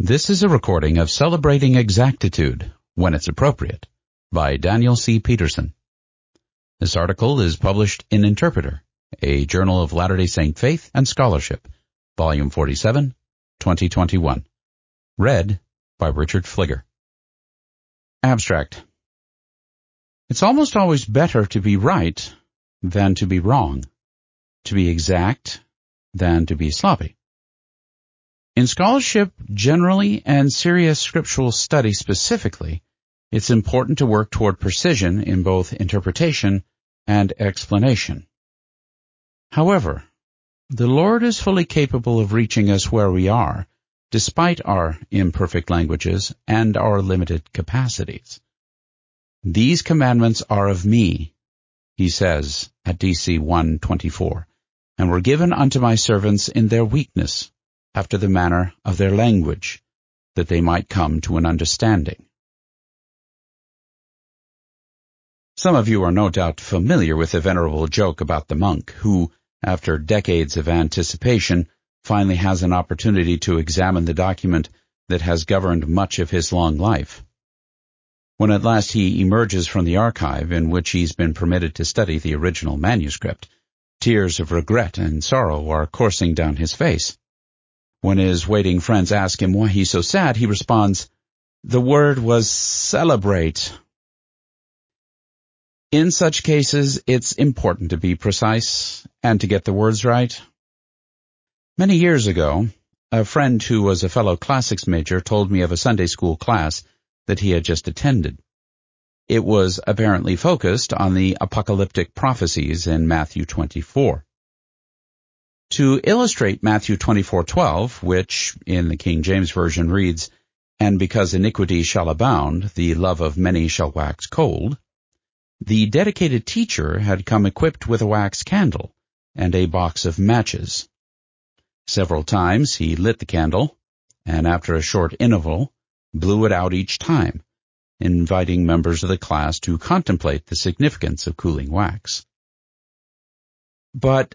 This is a recording of Celebrating Exactitude, when it's appropriate, by Daniel C. Peterson. This article is published in Interpreter, a journal of Latter-day Saint faith and scholarship, volume 47, 2021. Read by Richard Fligger. Abstract. It's almost always better to be right than to be wrong, to be exact than to be sloppy. In scholarship generally and serious scriptural study specifically, it's important to work toward precision in both interpretation and explanation. However, the Lord is fully capable of reaching us where we are, despite our imperfect languages and our limited capacities. These commandments are of me, he says at DC 124, and were given unto my servants in their weakness after the manner of their language, that they might come to an understanding. Some of you are no doubt familiar with the venerable joke about the monk who, after decades of anticipation, finally has an opportunity to examine the document that has governed much of his long life. When at last he emerges from the archive in which he's been permitted to study the original manuscript, tears of regret and sorrow are coursing down his face. When his waiting friends ask him why he's so sad, he responds, The word was celebrate. In such cases, it's important to be precise and to get the words right. Many years ago, a friend who was a fellow classics major told me of a Sunday school class that he had just attended. It was apparently focused on the apocalyptic prophecies in Matthew 24. To illustrate Matthew 24:12, which in the King James Version reads, And because iniquity shall abound, the love of many shall wax cold, the dedicated teacher had come equipped with a wax candle and a box of matches. Several times he lit the candle, and after a short interval, blew it out each time, inviting members of the class to contemplate the significance of cooling wax. But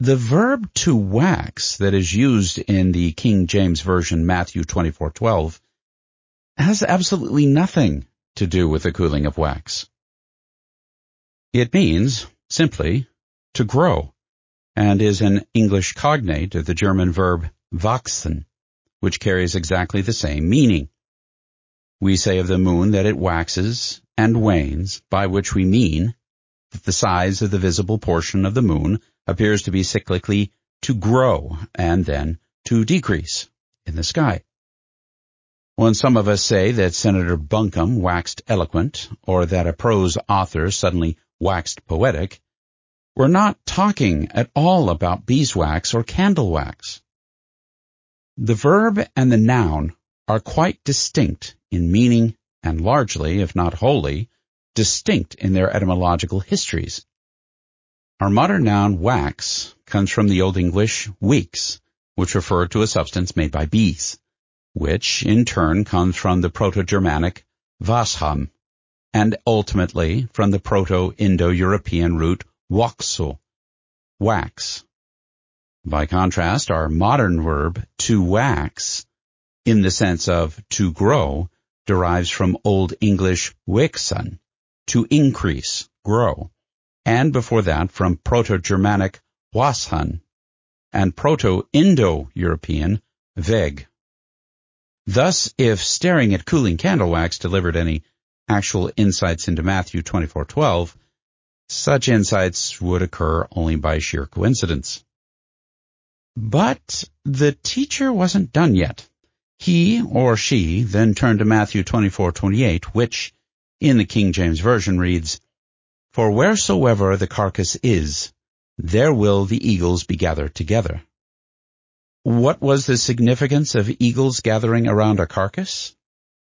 the verb to wax that is used in the King James Version Matthew 24:12 has absolutely nothing to do with the cooling of wax. It means, simply, to grow, and is an English cognate of the German verb wachsen, which carries exactly the same meaning. We say of the moon that it waxes and wanes, by which we mean that the size of the visible portion of the moon appears to be cyclically to grow and then to decrease in the sky. When some of us say that Senator Buncombe waxed eloquent or that a prose author suddenly waxed poetic, we're not talking at all about beeswax or candle wax. The verb and the noun are quite distinct in meaning and largely, if not wholly, distinct in their etymological histories. Our modern noun wax comes from the Old English weeks, which referred to a substance made by bees, which in turn comes from the Proto-Germanic washam, and ultimately from the Proto-Indo-European root waxo, wax. By contrast, our modern verb to wax, in the sense of to grow, derives from Old English wixan, to increase, grow and before that from Proto-Germanic washan and Proto-Indo-European veg. Thus, if staring at cooling candle wax delivered any actual insights into Matthew 24:12, such insights would occur only by sheer coincidence. But the teacher wasn't done yet. He or she then turned to Matthew 24:28, which in the King James Version reads, for wheresoever the carcass is, there will the eagles be gathered together. What was the significance of eagles gathering around a carcass?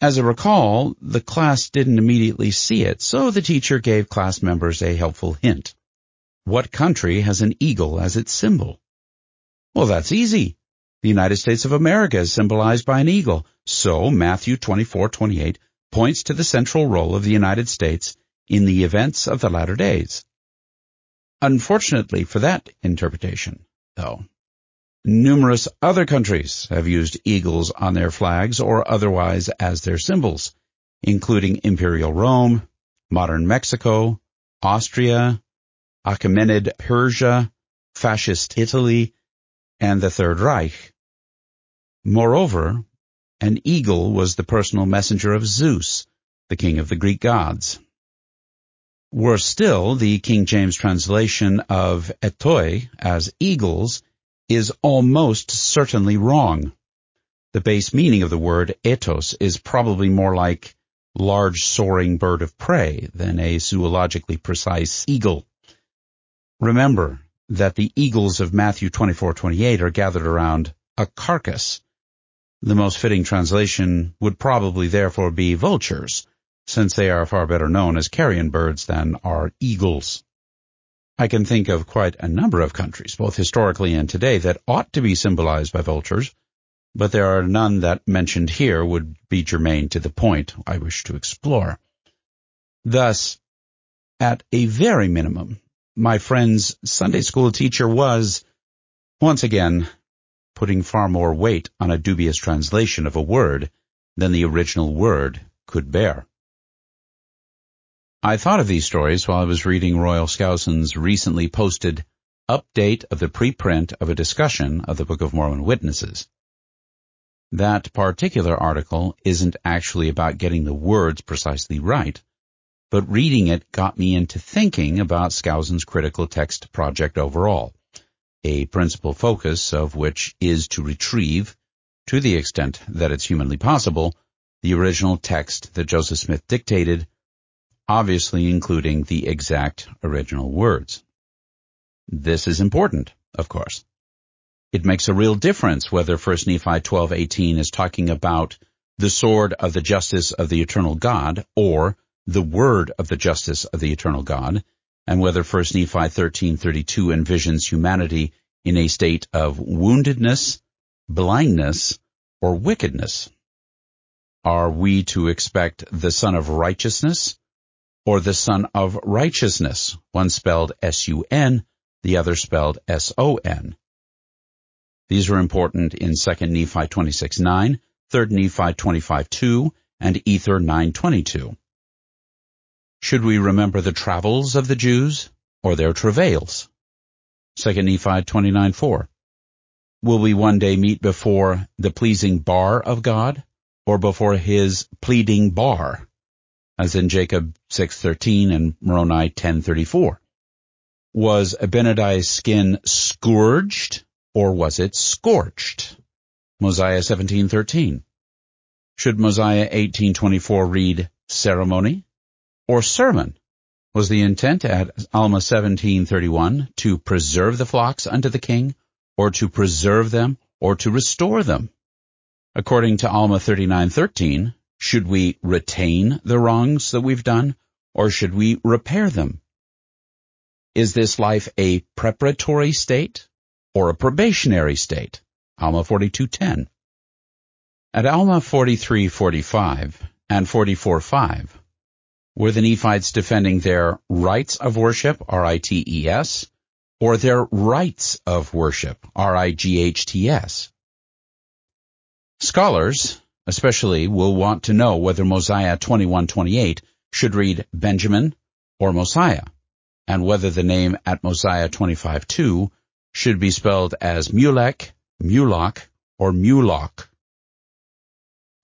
As a recall, the class didn't immediately see it, so the teacher gave class members a helpful hint. What country has an eagle as its symbol? Well, that's easy. The United States of America is symbolized by an eagle, so Matthew 24:28 points to the central role of the United States in the events of the latter days. Unfortunately for that interpretation, though, Numerous other countries have used eagles on their flags or otherwise as their symbols, including Imperial Rome, modern Mexico, Austria, Achaemenid Persia, Fascist Italy, and the Third Reich. Moreover, an eagle was the personal messenger of Zeus, the king of the Greek gods. Worse still, the King James translation of aetoi as eagles is almost certainly wrong. The base meaning of the word aetos is probably more like large soaring bird of prey than a zoologically precise eagle. Remember that the eagles of Matthew 24:28 are gathered around a carcass. The most fitting translation would probably therefore be vultures, since they are far better known as carrion birds than are eagles. I can think of quite a number of countries, both historically and today, that ought to be symbolized by vultures, but there are none that mentioned here would be germane to the point I wish to explore. Thus, at a very minimum, my friend's Sunday school teacher was, once again, putting far more weight on a dubious translation of a word than the original word could bear. I thought of these stories while I was reading Royal Skousen's recently posted update of the preprint of a discussion of the Book of Mormon Witnesses. That particular article isn't actually about getting the words precisely right, but reading it got me into thinking about Skousen's critical text project overall, a principal focus of which is to retrieve, to the extent that it's humanly possible, the original text that Joseph Smith dictated obviously including the exact original words. This is important, of course. It makes a real difference whether 1 Nephi 12:18 is talking about the sword of the justice of the eternal God or the word of the justice of the eternal God, and whether 1 Nephi 13:32 envisions humanity in a state of woundedness, blindness, or wickedness. Are we to expect the Sun of Righteousness or the Son of Righteousness, one spelled S-U-N, the other spelled S-O-N. These are important in 2 Nephi 26.9, 3 Nephi 25.2, and Ether 9.22. Should we remember the travels of the Jews or their travails? 2 Nephi 29.4. Will we one day meet before the pleasing bar of God or before his pleading bar? As in Jacob 6.13 and Moroni 10.34. Was Abinadi's skin scourged or was it scorched? Mosiah 17.13. Should Mosiah 18.24 read ceremony or sermon? Was the intent at Alma 17.31 to preserve the flocks unto the king or to preserve them or to restore them? According to Alma 39.13, should we retain the wrongs that we've done, or should we repair them? Is this life a preparatory state or a probationary state? Alma 42.10. At Alma 43.45 and 44.5, were the Nephites defending their rites of worship, R-I-T-E-S, or their rights of worship, R-I-G-H-T-S? Scholars especially will want to know whether Mosiah 21:28 should read Benjamin or Mosiah, and whether the name at Mosiah 25:2 should be spelled as Mulek, Mulok, or Mulok.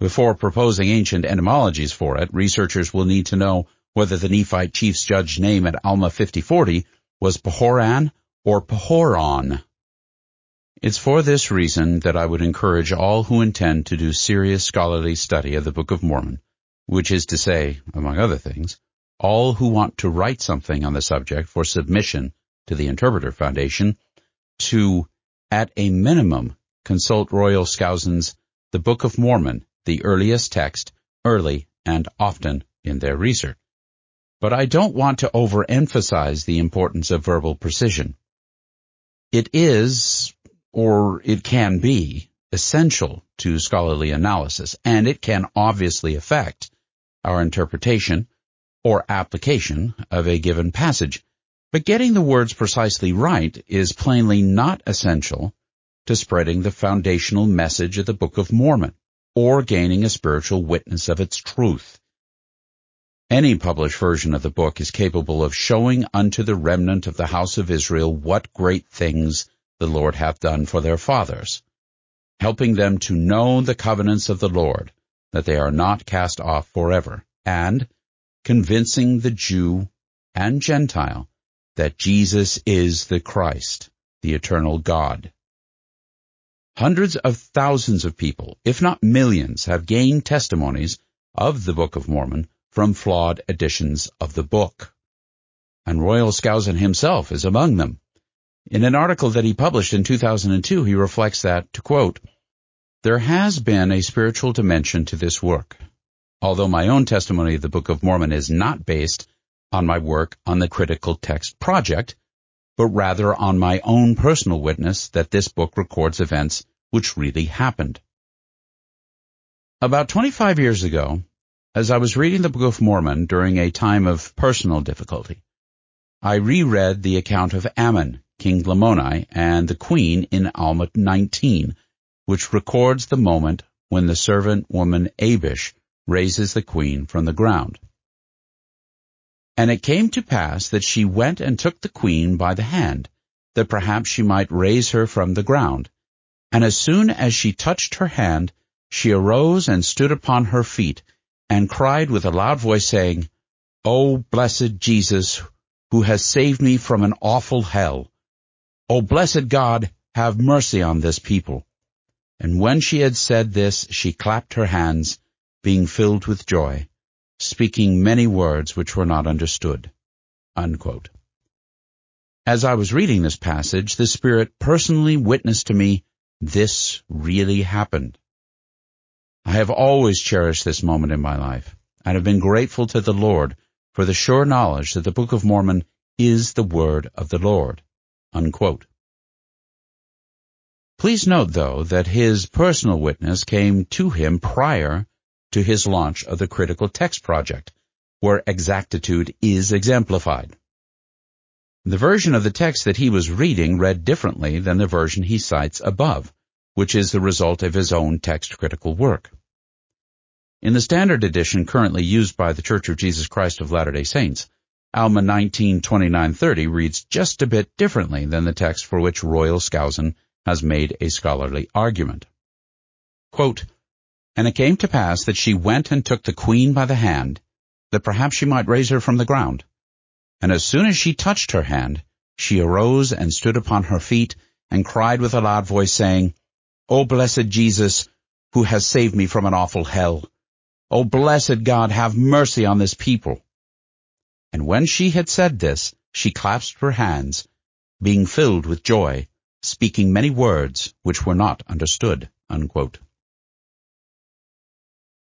Before proposing ancient etymologies for it, researchers will need to know whether the Nephite chief's judge name at Alma 5040 was Pahoran or Pahoron. It's for this reason that I would encourage all who intend to do serious scholarly study of the Book of Mormon, which is to say, among other things, all who want to write something on the subject for submission to the Interpreter Foundation, to, at a minimum, consult Royal Skousen's The Book of Mormon, the earliest text, early and often in their research. But I don't want to overemphasize the importance of verbal precision. It is, or it can be essential to scholarly analysis, and it can obviously affect our interpretation or application of a given passage. But getting the words precisely right is plainly not essential to spreading the foundational message of the Book of Mormon or gaining a spiritual witness of its truth. Any published version of the book is capable of showing unto the remnant of the house of Israel what great things the Lord hath done for their fathers, helping them to know the covenants of the Lord, that they are not cast off forever, and convincing the Jew and Gentile that Jesus is the Christ, the eternal God. Hundreds of thousands of people, if not millions, have gained testimonies of the Book of Mormon from flawed editions of the book. And Royal Skousen himself is among them. In an article that he published in 2002, he reflects that, to quote, There has been a spiritual dimension to this work. Although my own testimony of the Book of Mormon is not based on my work on the Critical Text Project, but rather on my own personal witness that this book records events which really happened. About 25 years ago, as I was reading the Book of Mormon during a time of personal difficulty, I reread the account of Ammon, King Lamoni, and the Queen in Alma 19, which records the moment when the servant woman Abish raises the queen from the ground. And it came to pass that she went and took the queen by the hand, that perhaps she might raise her from the ground. And as soon as she touched her hand, she arose and stood upon her feet, and cried with a loud voice, saying, O blessed Jesus, who has saved me from an awful hell. O blessed God, have mercy on this people. And when she had said this, she clapped her hands, being filled with joy speaking many words which were not understood. Unquote. As I was reading this passage, the Spirit personally witnessed to me, this really happened. I have always cherished this moment in my life, and have been grateful to the Lord for the sure knowledge that the Book of Mormon is the Word of the Lord. Unquote. Please note, though, that his personal witness came to him prior to his launch of the Critical Text Project, where exactitude is exemplified. The version of the text that he was reading read differently than the version he cites above, which is the result of his own text critical work. In the standard edition currently used by the Church of Jesus Christ of Latter-day Saints, Alma 192930 reads just a bit differently than the text for which Royal Skousen has made a scholarly argument. Quote, and it came to pass that she went and took the queen by the hand, that perhaps she might raise her from the ground. And as soon as she touched her hand, she arose and stood upon her feet, and cried with a loud voice, saying, O blessed Jesus, who has saved me from an awful hell, O blessed God, have mercy on this people. And when she had said this, she clasped her hands, being filled with joy, speaking many words which were not understood. Unquote.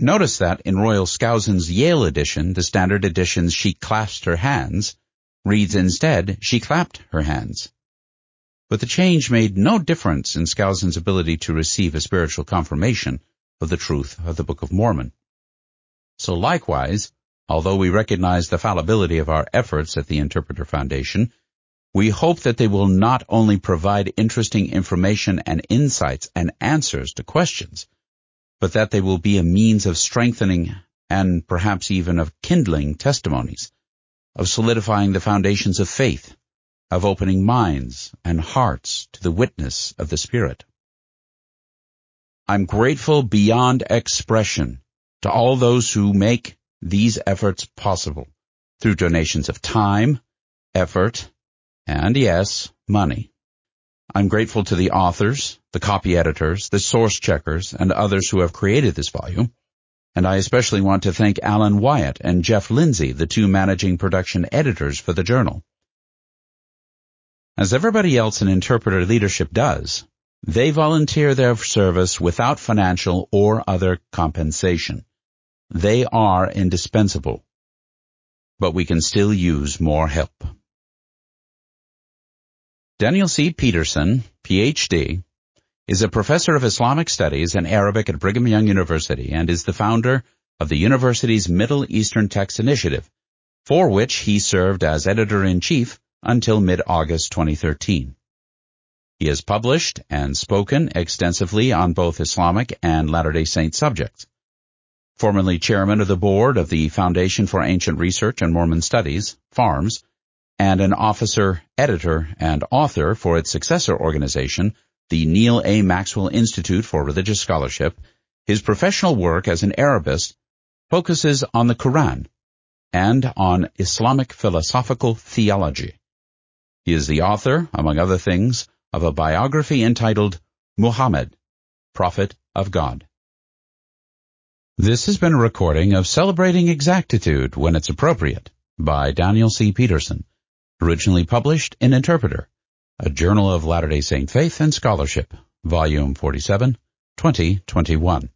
Notice that in Royal Skousen's Yale edition, the standard edition's she clasped her hands, reads instead, she clapped her hands. But the change made no difference in Skousen's ability to receive a spiritual confirmation of the truth of the Book of Mormon. So likewise, although we recognize the fallibility of our efforts at the Interpreter Foundation, we hope that they will not only provide interesting information and insights and answers to questions, but that they will be a means of strengthening and perhaps even of kindling testimonies, of solidifying the foundations of faith, of opening minds and hearts to the witness of the Spirit. I'm grateful beyond expression to all those who make these efforts possible through donations of time, effort, and yes, money. I'm grateful to the authors, the copy editors, the source checkers, and others who have created this volume. And I especially want to thank Alan Wyatt and Jeff Lindsay, the two managing production editors for the journal. As everybody else in interpreter leadership does, they volunteer their service without financial or other compensation. They are indispensable. But we can still use more help. Daniel C. Peterson, Ph.D., is a professor of Islamic Studies and Arabic at Brigham Young University and is the founder of the university's Middle Eastern Text Initiative, for which he served as editor-in-chief until mid-August 2013. He has published and spoken extensively on both Islamic and Latter-day Saint subjects. Formerly chairman of the board of the Foundation for Ancient Research and Mormon Studies, FARMS, and an officer, editor, and author for its successor organization, the Neal A. Maxwell Institute for Religious Scholarship, his professional work as an Arabist focuses on the Quran and on Islamic philosophical theology. He is the author, among other things, of a biography entitled Muhammad, Prophet of God. This has been a recording of Celebrating Exactitude When It's Appropriate by Daniel C. Peterson, originally published in Interpreter, a Journal of Latter-day Saint Faith and Scholarship, Volume 47, 2021.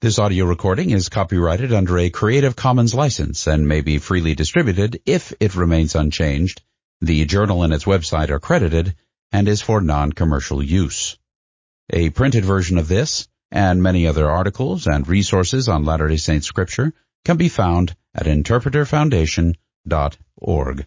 This audio recording is copyrighted under a Creative Commons license and may be freely distributed if it remains unchanged. The journal and its website are credited and is for non-commercial use. A printed version of this and many other articles and resources on Latter-day Saint scripture can be found at interpreterfoundation.org.